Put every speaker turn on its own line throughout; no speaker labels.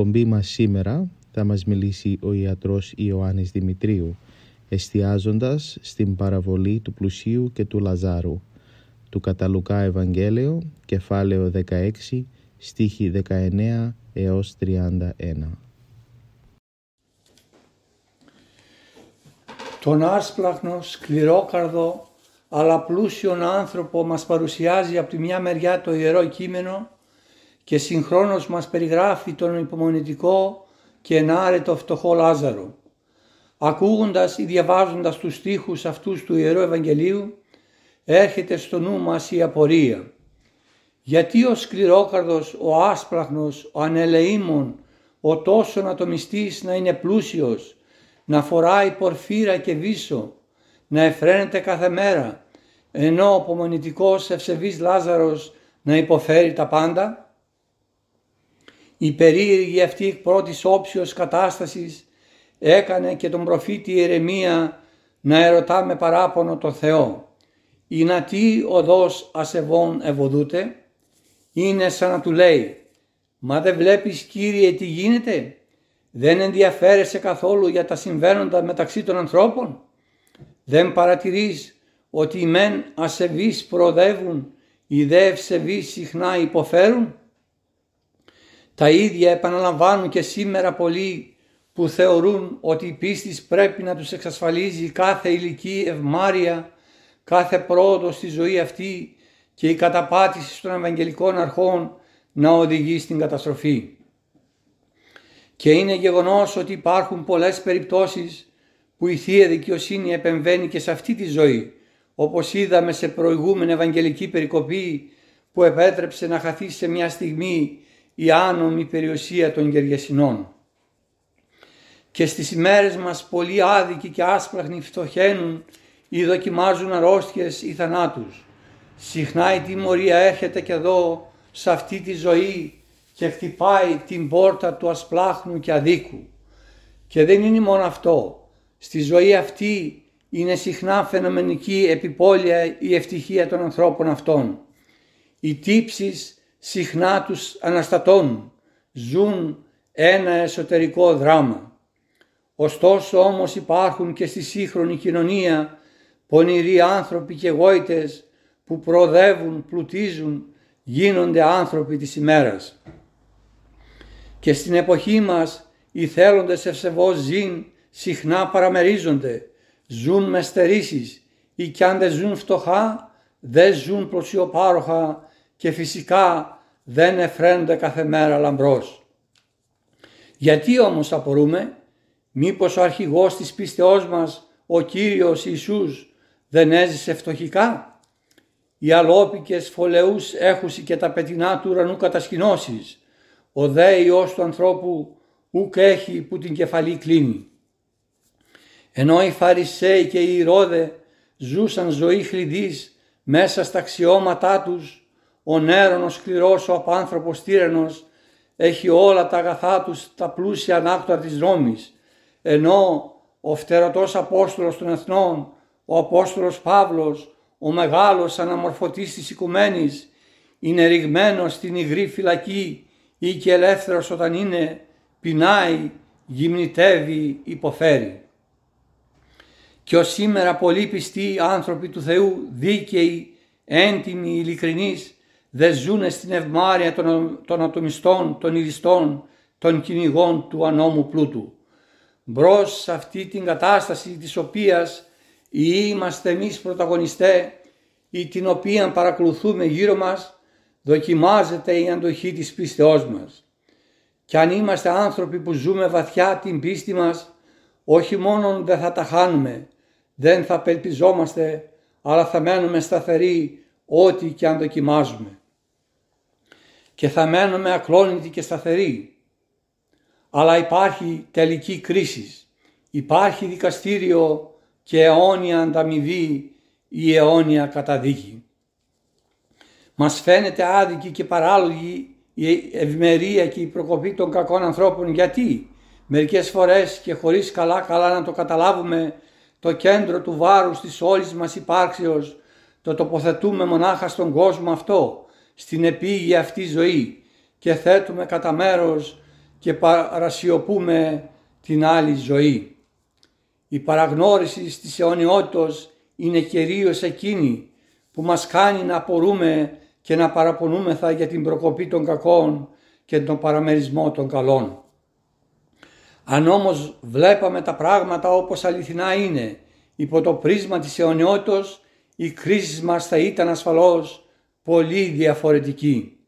Εκπομπή μας σήμερα θα μας μιλήσει ο ιατρός Ιωάννης Δημητρίου, εστιάζοντας στην παραβολή του πλουσίου και του Λαζάρου, του Καταλουκά Ευαγγέλιο, κεφάλαιο 16, στίχη 19 έως 31.
Τον άσπλαχνο, σκληρόκαρδο, αλλά πλούσιον άνθρωπο μας παρουσιάζει από τη μια μεριά το Ιερό Κείμενο και συγχρόνως μας περιγράφει τον υπομονητικό και ενάρετο φτωχό Λάζαρο. Ακούγοντας ή διαβάζοντας τους στίχους αυτούς του Ιερού Ευαγγελίου, έρχεται στο νου μας η απορία. Γιατί ο σκληρόκαρδος, ο άσπλαχνος, ο ανελεήμων, ο τόσο ατομιστής να είναι πλούσιος, να φοράει πορφύρα και βίσο, να εφραίνεται κάθε μέρα, ενώ ο απομονητικός ευσεβής Λάζαρος να υποφέρει τα πάντα; Η περίεργη αυτή εκ πρώτης όψιος κατάστασης έκανε και τον προφήτη Ιερεμία να ερωτά με παράπονο το Θεό. Η νατή οδός ασεβών ευωδούτε είναι σαν να του λέει «Μα δεν βλέπεις Κύριε τι γίνεται, δεν ενδιαφέρεσαι καθόλου για τα συμβαίνοντα μεταξύ των ανθρώπων, δεν παρατηρείς ότι οι μεν ασεβείς προοδεύουν, οι δε ευσεβείς συχνά υποφέρουν». Τα ίδια επαναλαμβάνουν και σήμερα πολλοί που θεωρούν ότι η πίστη πρέπει να τους εξασφαλίζει κάθε ηλική ευμάρεια, κάθε πρόοδο στη ζωή αυτή και η καταπάτηση των Ευαγγελικών αρχών να οδηγεί στην καταστροφή. Και είναι γεγονός ότι υπάρχουν πολλές περιπτώσεις που η Θεία Δικαιοσύνη επεμβαίνει και σε αυτή τη ζωή, όπως είδαμε σε προηγούμενη Ευαγγελική περικοπή που επέτρεψε να χαθεί σε μια στιγμή η άνομη περιουσία των Γεργεσινών. Και στις ημέρες μας πολλοί άδικοι και άσπραχνοι φτωχαίνουν ή δοκιμάζουν αρρώστιες ή θανάτους. Συχνά η τιμωρία έρχεται και εδώ σε αυτή τη ζωή και χτυπάει την πόρτα του ασπλάχνου και αδίκου. Και δεν είναι μόνο αυτό. Στη ζωή αυτή είναι συχνά φαινομενική επιπόλαια η ευτυχία των ανθρώπων αυτών. Οι τύψεις συχνά τους αναστατώνουν, ζουν ένα εσωτερικό δράμα. Ωστόσο όμως υπάρχουν και στη σύγχρονη κοινωνία πονηροί άνθρωποι και γόητες που προοδεύουν, πλουτίζουν, γίνονται άνθρωποι της ημέρας. Και στην εποχή μας οι θέλοντες ευσεβώς ζήν συχνά παραμερίζονται, ζουν με στερήσεις ή κι αν δεν ζουν φτωχά, δεν ζουν προσιοπάροχα και φυσικά δεν εφραίνονται κάθε μέρα λαμπρός. Γιατί όμως απορούμε, μήπως ο αρχηγός της πίστεώς μας, ο Κύριος Ιησούς, δεν έζησε φτωχικά; Οι αλόπικες φωλεούς έχουσι και τα πετεινά του ουρανού κατασκηνώσεις. Ο δε Υιός του ανθρώπου ουκ έχει που την κεφαλή κλείνει. Ενώ οι Φαρισαίοι και οι Ηρώδε ζούσαν ζωή χλειδής μέσα στα αξιώματά τους ο νέρον ο σκληρός ο απάνθρωπος τύρανος έχει όλα τα αγαθά τους τα πλούσια ανάκτορα της Ρώμης, ενώ ο φτερωτός Απόστολος των Εθνών, ο Απόστολος Παύλος, ο μεγάλος αναμορφωτής της οικουμένης, είναι ρηγμένος στην υγρή φυλακή ή και ελεύθερος όταν είναι, πεινάει, γυμνητεύει, υποφέρει. Και ως σήμερα πολλοί πιστοί άνθρωποι του Θεού, δίκαιοι, έντιμοι, ειλικρινείς, δεν ζούνε στην ευμάρεια των, των ατομιστών, των ειδιστών, των κυνηγών του ανώμου πλούτου. Μπρος σε αυτή την κατάσταση της οποίας ή είμαστε εμείς πρωταγωνιστέ ή την οποία παρακολουθούμε γύρω μας, δοκιμάζεται η αντοχή της πίστεώς μας. και αν είμαστε άνθρωποι που ζούμε βαθιά την πίστη μας, όχι μόνο δεν θα τα χάνουμε, δεν θα απελπιζόμαστε, αλλά θα μένουμε σταθεροί ό,τι και αν δοκιμάζουμε. Και θα μένουμε ακλόνητοι και σταθεροί. Αλλά υπάρχει τελική κρίση. Υπάρχει δικαστήριο και αιώνια ανταμοιβή ή αιώνια καταδίκη. Μας φαίνεται άδικη και παράλογη η ευημερία και η προκοπή των κακών ανθρώπων. Γιατί; Μερικές φορές και χωρίς καλά καλά να το καταλάβουμε το κέντρο του βάρους της όλης μας υπάρξεως το τοποθετούμε μονάχα στον κόσμο αυτό, στην επίγεια αυτή ζωή και θέτουμε κατά μέρος και παρασιωπούμε την άλλη ζωή. Η παραγνώριση της αιωνιότητος είναι κυρίως εκείνη που μας κάνει να απορούμε και να παραπονούμεθα για την προκοπή των κακών και τον παραμερισμό των καλών. Αν όμως βλέπαμε τα πράγματα όπως αληθινά είναι, υπό το πρίσμα της αιωνιότητος, η κρίση μας θα ήταν ασφαλώς πολύ διαφορετική.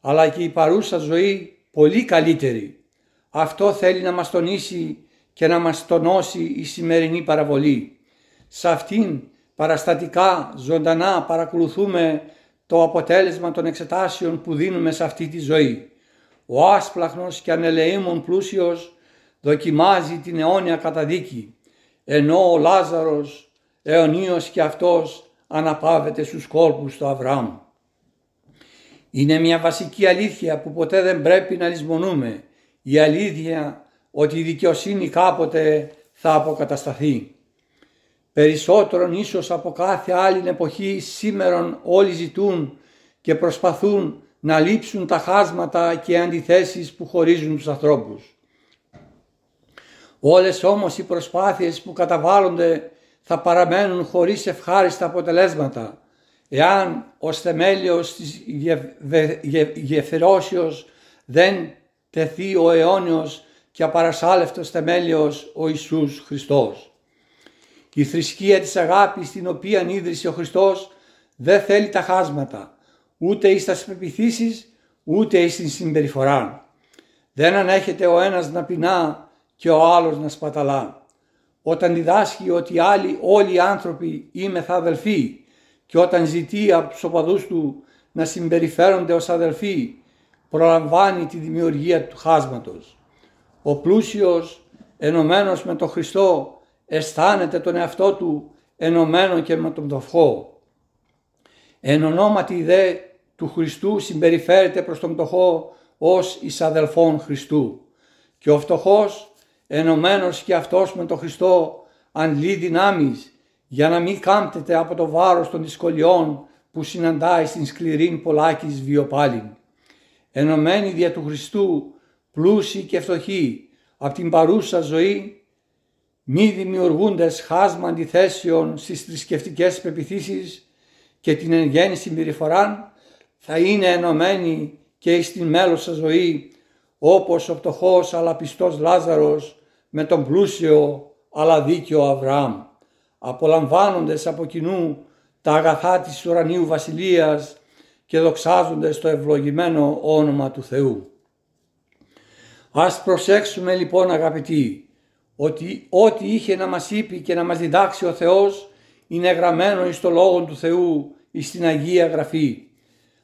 Αλλά και η παρούσα ζωή πολύ καλύτερη. Αυτό θέλει να μας τονίσει και να μας τονώσει η σημερινή παραβολή. Σε αυτήν παραστατικά ζωντανά παρακολουθούμε το αποτέλεσμα των εξετάσεων που δίνουμε σε αυτή τη ζωή. Ο άσπλαχνος και ανελεήμων πλούσιος δοκιμάζει την αιώνια καταδίκη, ενώ ο Λάζαρος αιωνίως και αυτός αναπάβεται στους κόλπους του Αβραάμ. Είναι μια βασική αλήθεια που ποτέ δεν πρέπει να λησμονούμε. Η αλήθεια ότι η δικαιοσύνη κάποτε θα αποκατασταθεί. Περισσότερον ίσως από κάθε άλλη εποχή σήμερον όλοι ζητούν και προσπαθούν να λείψουν τα χάσματα και αντιθέσεις που χωρίζουν τους ανθρώπους. Όλες όμως οι προσπάθειες που καταβάλλονται θα παραμένουν χωρίς ευχάριστα αποτελέσματα εάν ο θεμέλιος της γεφυρώσεως δεν τεθεί ο αιώνιος και απαρασάλευτος θεμέλιος ο Ιησούς Χριστός. Η θρησκεία της αγάπης την οποία ίδρυσε ο Χριστός δεν θέλει τα χάσματα, ούτε εις τα πεπιθήσεις, ούτε εις την συμπεριφορά. Δεν ανέχεται ο ένας να πεινά και ο άλλος να σπαταλά. Όταν διδάσκει ότι άλλοι, όλοι οι άνθρωποι είμαι θα αδελφοί και όταν ζητεί από τους οπαδούς του να συμπεριφέρονται ως αδελφοί, προλαμβάνει τη δημιουργία του χάσματος. Ο πλούσιος ενωμένος με τον Χριστό αισθάνεται τον εαυτό του ενωμένο και με τον πτωχό. Εν ονόματι δε του Χριστού συμπεριφέρεται προς τον πτωχό ως εις αδελφόν Χριστού. Και ο φτωχός ενωμένος και αυτός με τον Χριστό αντλεί δυνάμεις για να μην κάμπτεται από το βάρος των δυσκολιών που συναντάει στην σκληρή πολλάκης βιοπάλιν. Ενωμένοι δια του Χριστού, πλούσιοι και φτωχοί, από την παρούσα ζωή μη δημιουργούντες χάσμα αντιθέσεων στις θρησκευτικές πεπιθήσεις και την εν γέννη συμπεριφορά θα είναι ενωμένοι και στην μέλωσα ζωή όπως ο πτωχός αλλά πιστός Λάζαρος με τον πλούσιο αλλά δίκαιο Αβραάμ απολαμβάνοντες από κοινού τα αγαθά της ουρανίου βασιλείας και δοξάζοντες το ευλογημένο όνομα του Θεού. Ας προσέξουμε λοιπόν αγαπητοί ότι ό,τι είχε να μας είπε και να μας διδάξει ο Θεός είναι γραμμένο εις το Λόγο του Θεού εις στην Αγία Γραφή.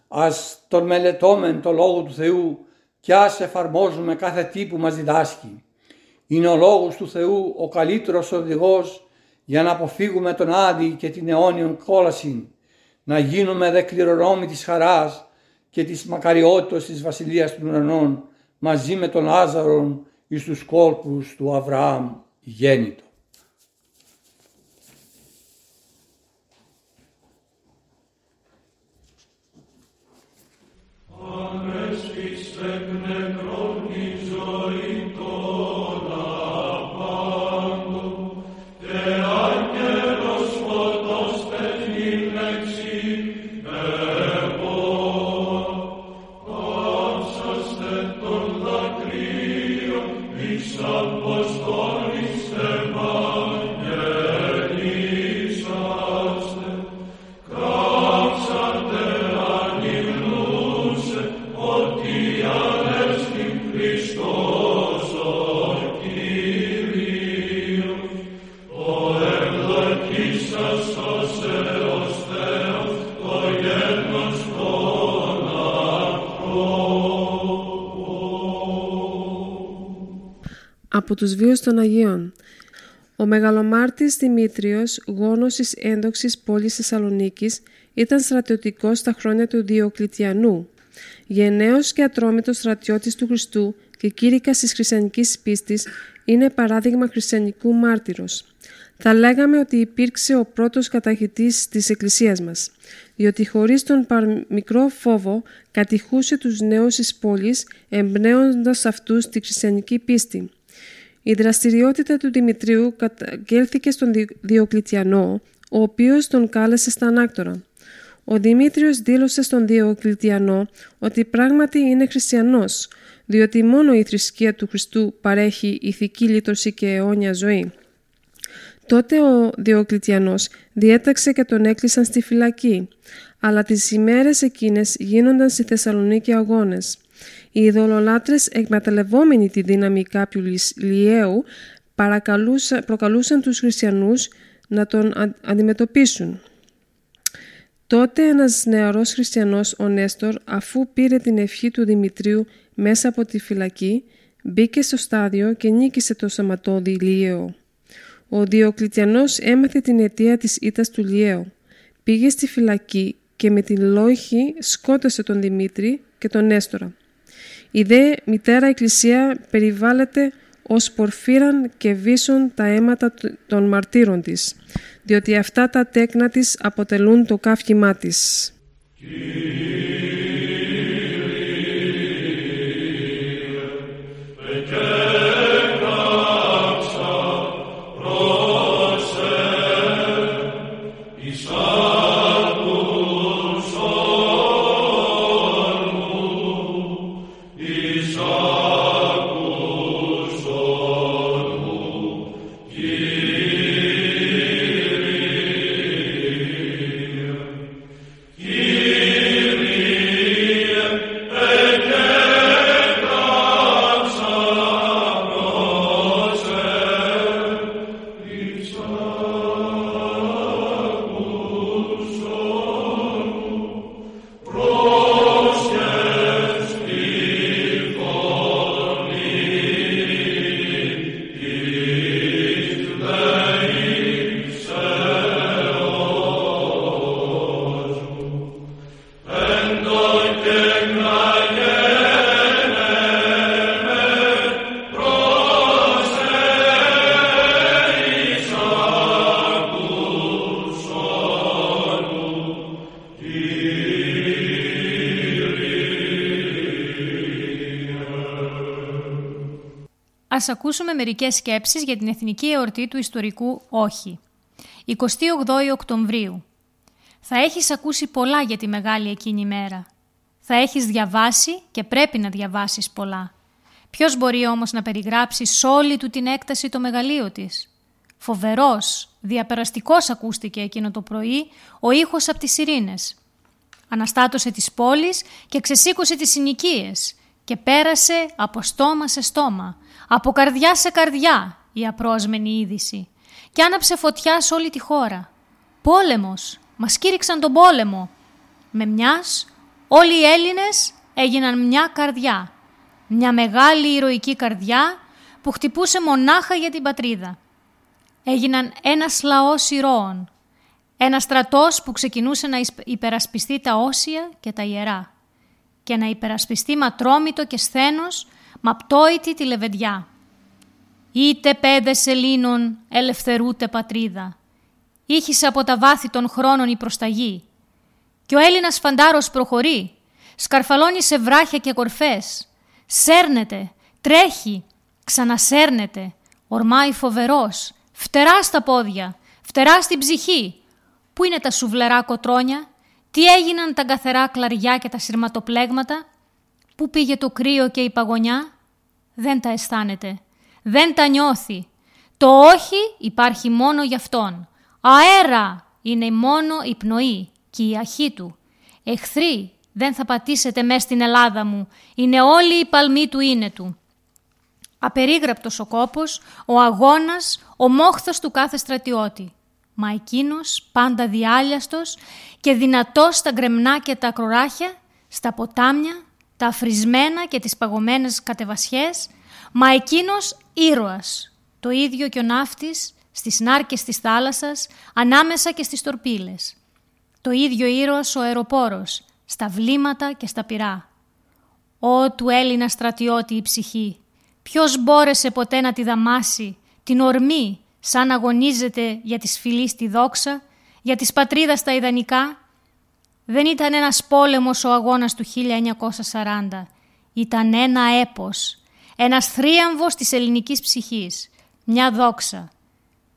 Ας τον μελετώμεν το Λόγο του Θεού και ας εφαρμόζουμε κάθε τι που μας διδάσκει. Είναι ο Λόγος του Θεού ο καλύτερος οδηγός για να αποφύγουμε τον άδη και την αιώνιον κόλαση, να γίνουμε δε κληρονόμοι της χαράς και της μακαριότητας της Βασιλείας των Ουρανών μαζί με τον Λάζαρον εις τους κόλπους του Αβραάμ
γέννητος. από τους βίους των Αγίων. Ο μεγαλομάρτης Δημήτριος, γόνος της ένδοξης πόλης Θεσσαλονίκης, ήταν στρατιωτικός στα χρόνια του Διοκλητιανού, Γενναίος και ατρόμητος στρατιώτης του Χριστού και κήρυκας της χριστιανικής πίστης, είναι παράδειγμα χριστιανικού μάρτυρος. Θα λέγαμε ότι υπήρξε ο πρώτος καταχητής της Εκκλησίας μας, διότι χωρίς τον μικρό φόβο κατηχούσε τους νέους της πόλης, εμπνέοντας αυτούς τη χριστιανική πίστη. Η δραστηριότητα του Δημητρίου καταγγέλθηκε στον Διοκλητιανό, ο οποίος τον κάλεσε στα ανάκτορα. Ο Δημήτριος δήλωσε στον Διοκλητιανό ότι πράγματι είναι χριστιανός, διότι μόνο η θρησκεία του Χριστού παρέχει ηθική λύτρωση και αιώνια ζωή. Τότε ο Διοκλητιανός διέταξε και τον έκλεισαν στη φυλακή, αλλά τις ημέρες εκείνες γίνονταν στη Θεσσαλονίκη αγώνες. Οι ειδωλολάτρες εκμεταλλευόμενοι τη δύναμη κάποιου λιέου προκαλούσαν τους χριστιανούς να τον αντιμετωπίσουν. Τότε ένας νεαρός χριστιανός, ο Νέστορ, αφού πήρε την ευχή του Δημητρίου μέσα από τη φυλακή, μπήκε στο στάδιο και νίκησε το σαματόδι Λιέο. Ο Διοκλητιανός έμαθε την αιτία της ήττας του Λιέου. Πήγε στη φυλακή και με την λόγχη σκότωσε τον Δημήτρη και τον Νέστορα. Η δε μητέρα Εκκλησία περιβάλλεται ως πορφύραν και βίσον τα αίματα των μαρτύρων της, διότι αυτά τα τέκνα της αποτελούν το καύχημά της.
Ας ακούσουμε μερικές σκέψεις για την εθνική εορτή του ιστορικού «Όχι». 28 Οκτωβρίου. Θα έχεις ακούσει πολλά για τη μεγάλη εκείνη μέρα. Θα έχεις διαβάσει και πρέπει να διαβάσεις πολλά. Ποιος μπορεί όμως να περιγράψει σ' όλη του την έκταση το μεγαλείο της; Φοβερός, διαπεραστικός ακούστηκε εκείνο το πρωί ο ήχος από τις ειρήνες. Αναστάτωσε τις πόλεις και ξεσήκωσε τις συνοικίες και πέρασε από στόμα σε στόμα, από καρδιά σε καρδιά η απρόσμενη είδηση και άναψε φωτιά σε όλη τη χώρα. Πόλεμος, μας κήρυξαν τον πόλεμο. Με μιας όλοι οι Έλληνες έγιναν μια καρδιά, μια μεγάλη ηρωική καρδιά που χτυπούσε μονάχα για την πατρίδα. Έγιναν ένας λαός ηρώων, ένας στρατός που ξεκινούσε να υπερασπιστεί τα όσια και τα ιερά και να υπερασπιστεί ματρόμητο και σθένος μαπτόητη τη λεβεντιά. Είτε πέδες Ελλήνων ελευθερούτε πατρίδα. Ήχησε από τα βάθη των χρόνων η προσταγή. Και ο Έλληνας φαντάρος προχωρεί, σκαρφαλώνει σε βράχια και κορφές. Σέρνεται, τρέχει, ξανασέρνεται, ορμάει φοβερός, φτερά στα πόδια, φτερά στην ψυχή. Πού είναι τα σουβλερά κοτρόνια, τι έγιναν τα καθερά κλαριά και τα σειρματοπλέγματα, πού πήγε το κρύο και η παγωνιά, δεν τα αισθάνεται, δεν τα νιώθει. Το όχι υπάρχει μόνο για αυτόν. Αέρα είναι μόνο η πνοή και η αρχή του. Εχθροί δεν θα πατήσετε μες στην Ελλάδα μου, είναι όλοι οι παλμοί του είναι του. Απερίγραπτος ο κόπος, ο αγώνας, ο μόχθος του κάθε στρατιώτη. Μα εκείνος, πάντα διάλιαστος και δυνατός στα γκρεμνά και τα κροράχια, στα ποτάμια, τα αφρισμένα και τις παγωμένες κατεβασιές, Μα εκείνος ήρωας, το ίδιο και ο ναύτης στις νάρκες της θάλασσας, ανάμεσα και στις τορπίλες. Το ίδιο ήρωας ο αεροπόρος, στα βλήματα και στα πυρά. Ω του Έλληνα στρατιώτη η ψυχή, ποιος μπόρεσε ποτέ να τη δαμάσει, την ορμή, σαν αγωνίζεται για τη φυλής τη δόξα, για της πατρίδας τα ιδανικά. Δεν ήταν ένας πόλεμος ο αγώνας του 1940, ήταν ένα έπος, ένας θρίαμβος της ελληνικής ψυχής, μια δόξα.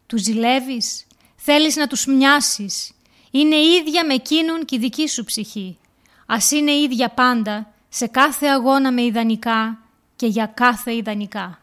Τους ζηλεύεις, θέλεις να τους μοιάσεις, είναι ίδια με εκείνον και η δική σου ψυχή. Ας είναι ίδια πάντα, σε κάθε αγώνα με ιδανικά και για κάθε ιδανικά.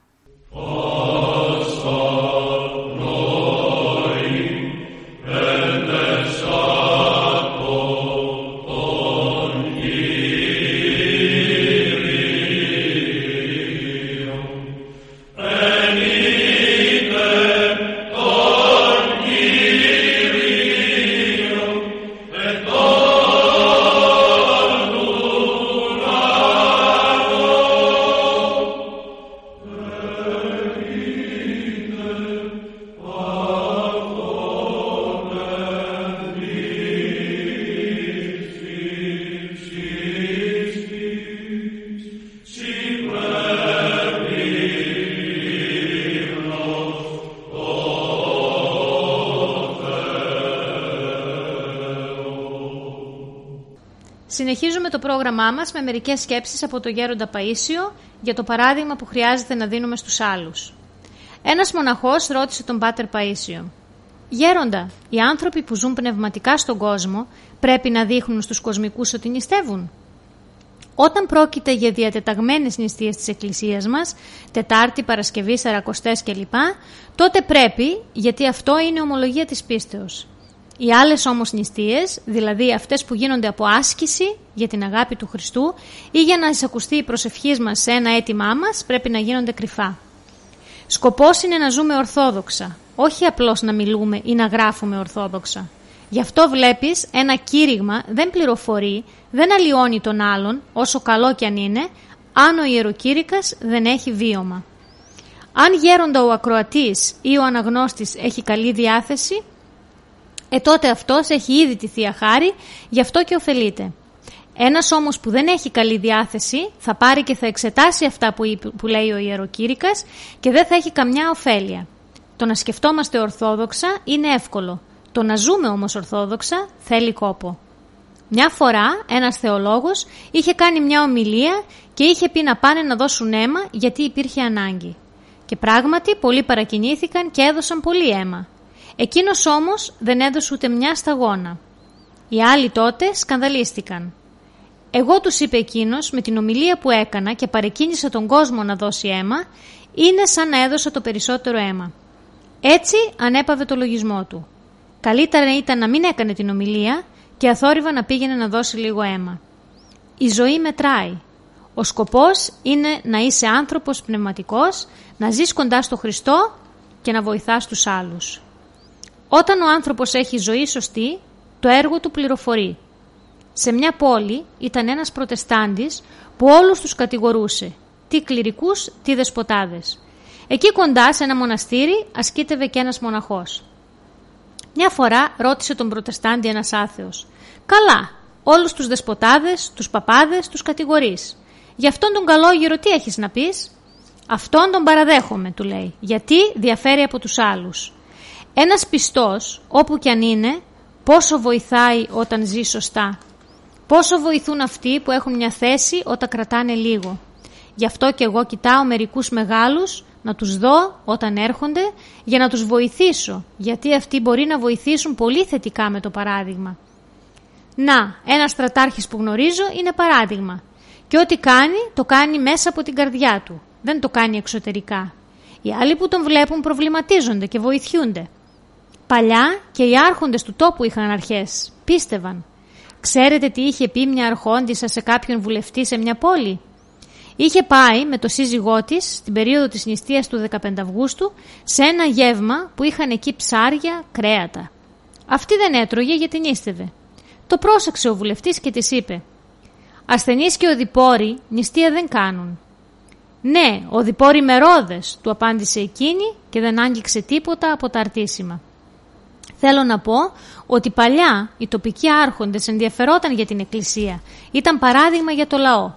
Συνεχίζουμε το πρόγραμμά μας με μερικές σκέψεις από το Γέροντα Παΐσιο για το παράδειγμα που χρειάζεται να δίνουμε στους άλλους. Ένας μοναχός ρώτησε τον Πάτερ Παΐσιο «Γέροντα, οι άνθρωποι που ζουν πνευματικά στον κόσμο πρέπει να δείχνουν στους κοσμικούς ότι νηστεύουν» Όταν πρόκειται για διατεταγμένες νηστείες της Εκκλησίας μας, Τετάρτη, Παρασκευή, Σαρακοστές κλπ, τότε πρέπει, γιατί αυτό είναι ομολογία της πίστεως. Οι άλλες όμως νηστείες, δηλαδή αυτές που γίνονται από άσκηση για την αγάπη του Χριστού ή για να εισακουστεί η προσευχής μας σε ένα αίτημά μας, πρέπει να γίνονται κρυφά. Σκοπός είναι να ζούμε ορθόδοξα, όχι απλώς να μιλούμε ή να γράφουμε ορθόδοξα. Γι' αυτό βλέπεις ένα κήρυγμα δεν πληροφορεί, δεν αλλοιώνει τον άλλον, όσο καλό κι αν είναι, αν ο ιεροκήρυκας δεν έχει βίωμα. Αν γέροντα ο ακροατής ή ο αναγνώστης έχει καλή διάθεση, ε τότε αυτός έχει ήδη τη Θεία Χάρη, γι' αυτό και ωφελείται. Ένας όμως που δεν έχει καλή διάθεση θα πάρει και θα εξετάσει αυτά που, που λέει ο ιεροκήρυκας και δεν θα έχει καμιά ωφέλεια. Το να σκεφτόμαστε ορθόδοξα είναι εύκολο. Το να ζούμε όμως ορθόδοξα θέλει κόπο. Μια φορά ένας θεολόγος είχε κάνει μια ομιλία και είχε πει να πάνε να δώσουν αίμα γιατί υπήρχε ανάγκη. Και πράγματι πολλοί παρακινήθηκαν και έδωσαν πολύ αίμα. Εκείνος όμως δεν έδωσε ούτε μια σταγόνα. Οι άλλοι τότε σκανδαλίστηκαν. Εγώ τους είπε εκείνος με την ομιλία που έκανα και παρεκκίνησα τον κόσμο να δώσει αίμα, είναι σαν να έδωσα το περισσότερο αίμα. Έτσι ανέπαβε το λογισμό του. Καλύτερα ήταν να μην έκανε την ομιλία και αθόρυβα να πήγαινε να δώσει λίγο αίμα. Η ζωή μετράει. Ο σκοπός είναι να είσαι άνθρωπος πνευματικός, να ζεις κοντά στο Χριστό και να βοηθάς τους άλλους. Όταν ο άνθρωπος έχει ζωή σωστή, το έργο του πληροφορεί. Σε μια πόλη ήταν ένας προτεστάντης που όλους τους κατηγορούσε, τι κληρικούς, τι δεσποτάδες. Εκεί κοντά σε ένα μοναστήρι ασκήτευε και ένας μοναχός. Μια φορά ρώτησε τον προτεστάντη ένας άθεος «Καλά, όλους τους δεσποτάδες, τους παπάδες, τους κατηγορείς. Γι' αυτόν τον καλόγερο τι έχεις να πεις» «Αυτόν τον παραδέχομαι», του λέει, «γιατί διαφέρει από τους άλλους. Ένας πιστός, όπου κι αν είναι, πόσο βοηθάει όταν ζει σωστά; Πόσο βοηθούν αυτοί που έχουν μια θέση όταν κρατάνε λίγο; Γι' αυτό και εγώ κοιτάω μερικούς μεγάλους να τους δω όταν έρχονται για να τους βοηθήσω, γιατί αυτοί μπορεί να βοηθήσουν πολύ θετικά με το παράδειγμα. Να, ένας στρατάρχης που γνωρίζω είναι παράδειγμα και ό,τι κάνει το κάνει μέσα από την καρδιά του, δεν το κάνει εξωτερικά. Οι άλλοι που τον βλέπουν προβληματίζονται και βοηθιούνται. Παλιά και οι άρχοντες του τόπου είχαν αρχές. Πίστευαν. Ξέρετε τι είχε πει μια αρχόντισσα σε κάποιον βουλευτή σε μια πόλη; Είχε πάει με το σύζυγό της στην περίοδο της νηστείας του 15 Αυγούστου σε ένα γεύμα που είχαν εκεί ψάρια, κρέατα. Αυτή δεν έτρωγε γιατί νίστευε. Το πρόσεξε ο βουλευτής και της είπε «Ασθενείς και οδηπόροι νηστεία δεν κάνουν». «Ναι, ο διπόρη μερόδες», του απάντησε εκείνη και δεν άγγιξε τίποτα από τα αρτήσιμα. Θέλω να πω ότι παλιά οι τοπικοί άρχοντες ενδιαφερόταν για την Εκκλησία. Ήταν παράδειγμα για το λαό.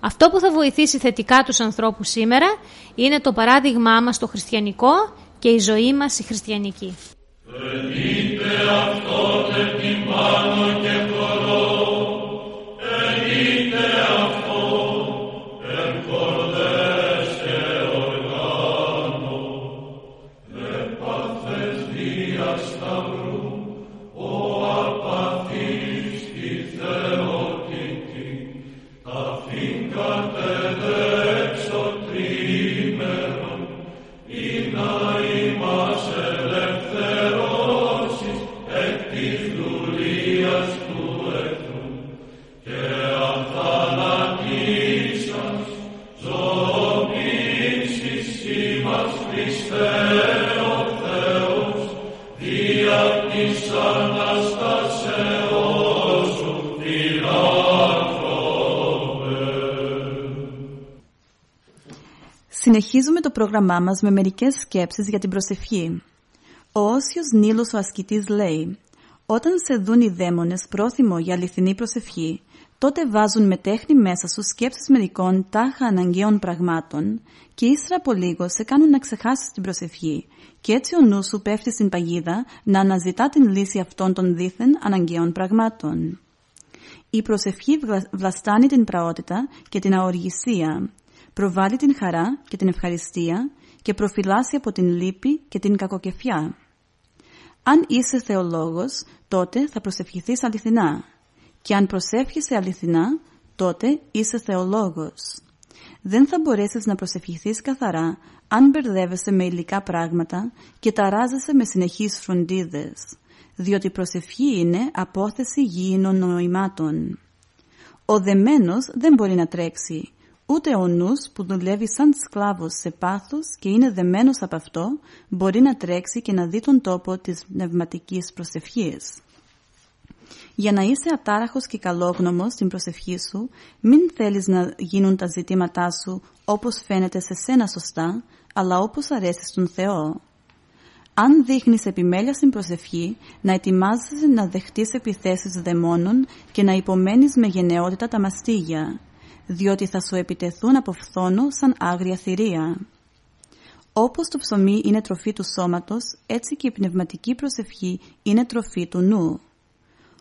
Αυτό που θα βοηθήσει θετικά τους ανθρώπους σήμερα είναι το παράδειγμά μας το χριστιανικό και η ζωή μας η χριστιανική.
Συνεχίζουμε το πρόγραμμά μας με μερικές σκέψεις για την προσευχή. Ο Όσιος Νίλος ο ασκητής λέει «Όταν σε δουν οι δαίμονες πρόθυμο για αληθινή προσευχή, τότε βάζουν με τέχνη μέσα σου σκέψεις μερικών τάχα αναγκαίων πραγμάτων και ύστερα από λίγο σε κάνουν να ξεχάσεις την προσευχή και έτσι ο νους σου πέφτει στην παγίδα να αναζητά την λύση αυτών των δίθεν αναγκαίων πραγμάτων. Η προσευχή βλαστάνει την πραότητα και την αοργησία προβάλλει την χαρά και την ευχαριστία και προφυλάσσει από την λύπη και την κακοκεφιά. Αν είσαι θεολόγος, τότε θα προσευχηθείς αληθινά. Και αν προσεύχεσαι αληθινά, τότε είσαι θεολόγος. Δεν θα μπορέσεις να προσευχηθείς καθαρά αν μπερδεύεσαι με υλικά πράγματα και ταράζεσαι με συνεχείς φροντίδες, διότι η προσευχή είναι απόθεση γήινων νοημάτων. Ο δεμένος δεν μπορεί να τρέξει Ούτε ο νους που δουλεύει σαν σκλάβος σε πάθος και είναι δεμένος από αυτό μπορεί να τρέξει και να δει τον τόπο της πνευματικής προσευχής. Για να είσαι ατάραχος και καλόγνωμος στην προσευχή σου, μην θέλεις να γίνουν τα ζητήματά σου όπως φαίνεται σε σένα σωστά, αλλά όπως αρέσει στον Θεό. Αν δείχνεις επιμέλεια στην προσευχή, να ετοιμάζεσαι να δεχτείς επιθέσεις δαιμόνων και να υπομένεις με γενναιότητα τα μαστίγια, διότι θα σου επιτεθούν από φθόνο σαν άγρια θηρία. Όπως το ψωμί είναι τροφή του σώματος, έτσι και η πνευματική προσευχή είναι τροφή του νου.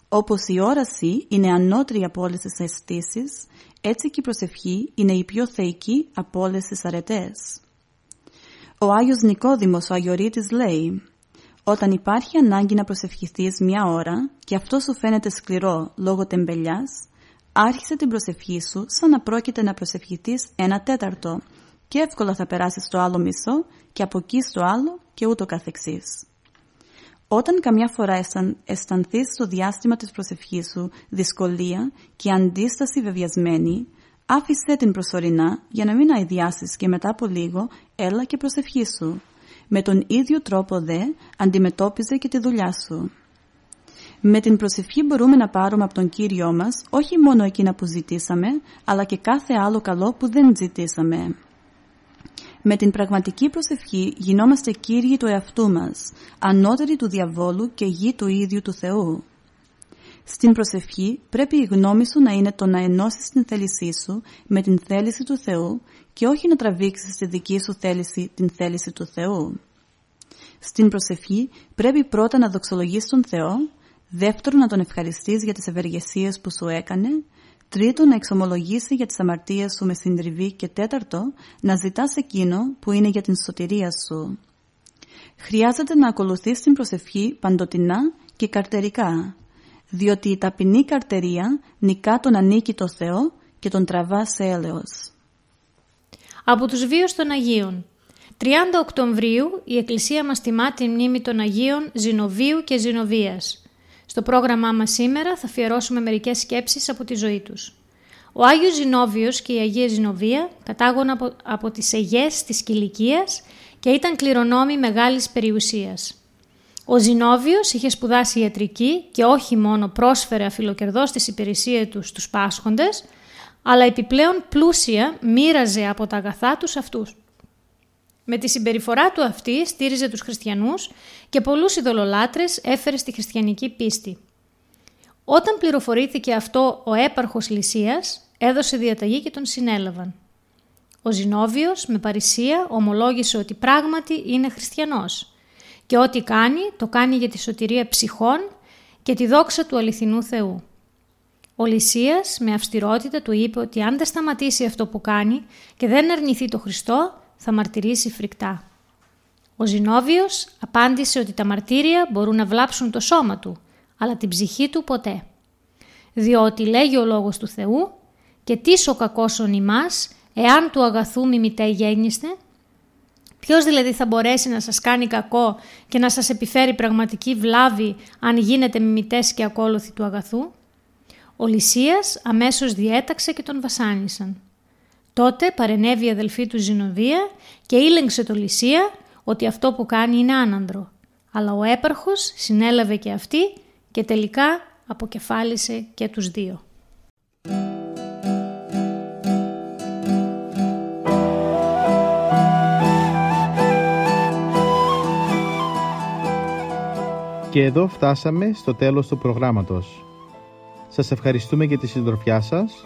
Όπως η όραση είναι ανώτερη από όλες τις αισθήσεις, έτσι και η προσευχή είναι η πιο θεϊκή από όλες τις αρετές. Ο Άγιος Νικόδημος ο Αγιορείτης λέει «Όταν υπάρχει ανάγκη να προσευχηθείς μια ώρα και αυτό σου φαίνεται σκληρό λόγω τεμπελιάς, άρχισε την προσευχή σου σαν να πρόκειται να προσευχηθείς ένα τέταρτο και εύκολα θα περάσεις στο άλλο μισό και από εκεί στο άλλο και ούτω καθεξής. Όταν καμιά φορά αισθανθείς στο διάστημα της προσευχής σου δυσκολία και αντίσταση βεβαιασμένη, άφησέ την προσωρινά για να μην αειδιάσεις και μετά από λίγο έλα και προσευχή σου. Με τον ίδιο τρόπο δε αντιμετώπιζε και τη δουλειά σου. Με την προσευχή μπορούμε να πάρουμε από τον Κύριό μας όχι μόνο εκείνα που ζητήσαμε, αλλά και κάθε άλλο καλό που δεν ζητήσαμε. Με την πραγματική προσευχή γινόμαστε Κύριοι του εαυτού μας, ανώτεροι του διαβόλου και γη του ίδιου του Θεού. Στην προσευχή πρέπει η γνώμη σου να είναι το να ενώσεις την θέλησή σου με την θέληση του Θεού και όχι να τραβήξεις στη δική σου θέληση την θέληση του Θεού. Στην προσευχή πρέπει πρώτα να δοξολογείς τον Θεό Δεύτερον, να τον ευχαριστείς για τις ευεργεσίες που σου έκανε. Τρίτον, να εξομολογήσει για τις αμαρτίες σου με συντριβή. Και τέταρτο, να ζητάς εκείνο που είναι για την σωτηρία σου. Χρειάζεται να ακολουθείς την προσευχή παντοτινά και καρτερικά, διότι η ταπεινή καρτερία νικά τον ανήκει το Θεό και τον τραβά σε έλεος.
Από τους βίους των Αγίων 30 Οκτωβρίου η Εκκλησία μας τιμά τη μνήμη των Αγίων Ζηνοβίου και Ζηνοβίας. Στο πρόγραμμά μας σήμερα θα αφιερώσουμε μερικές σκέψεις από τη ζωή τους. Ο Άγιος Ζηνόβιος και η Αγία Ζηνοβία κατάγουν από, από τις Αιγές της Κιλικίας και ήταν κληρονόμοι μεγάλης περιουσίας. Ο Ζηνόβιος είχε σπουδάσει ιατρική και όχι μόνο πρόσφερε αφιλοκερδώς τις υπηρεσίες τους στους πάσχοντες, αλλά επιπλέον πλούσια μοίραζε από τα αγαθά τους αυτούς. Με τη συμπεριφορά του αυτή στήριζε τους χριστιανούς και πολλούς ειδωλολάτρες έφερε στη χριστιανική πίστη. Όταν πληροφορήθηκε αυτό ο έπαρχος Λυσίας, έδωσε διαταγή και τον συνέλαβαν. Ο Ζηνόβιος με παρησία ομολόγησε ότι πράγματι είναι χριστιανός και ό,τι κάνει το κάνει για τη σωτηρία ψυχών και τη δόξα του αληθινού Θεού. Ο Λυσίας με αυστηρότητα του είπε ότι αν δεν σταματήσει αυτό που κάνει και δεν αρνηθεί το Χριστό θα μαρτυρήσει φρικτά. Ο Ζηνόβιος απάντησε ότι τα μαρτύρια μπορούν να βλάψουν το σώμα του, αλλά την ψυχή του ποτέ. Διότι λέγει ο λόγος του Θεού «Και τις ο κακός ον ημάς, εάν του αγαθού μιμητέ γέννηστε» Ποιος δηλαδή θα μπορέσει να σας κάνει κακό και να σας επιφέρει πραγματική βλάβη αν γίνετε μιμητές και ακόλουθοι του αγαθού; Ο Λυσίας αμέσως διέταξε και τον βασάνισαν. Τότε παρενέβη η αδελφή του Ζηνοβία και ήλεγξε το Λυσία ότι αυτό που κάνει είναι άνανδρο. Αλλά ο έπαρχος συνέλαβε και αυτή και τελικά αποκεφάλισε και τους δύο.
Και εδώ φτάσαμε στο τέλος του προγράμματος. Σας ευχαριστούμε για τη συντροφιά σας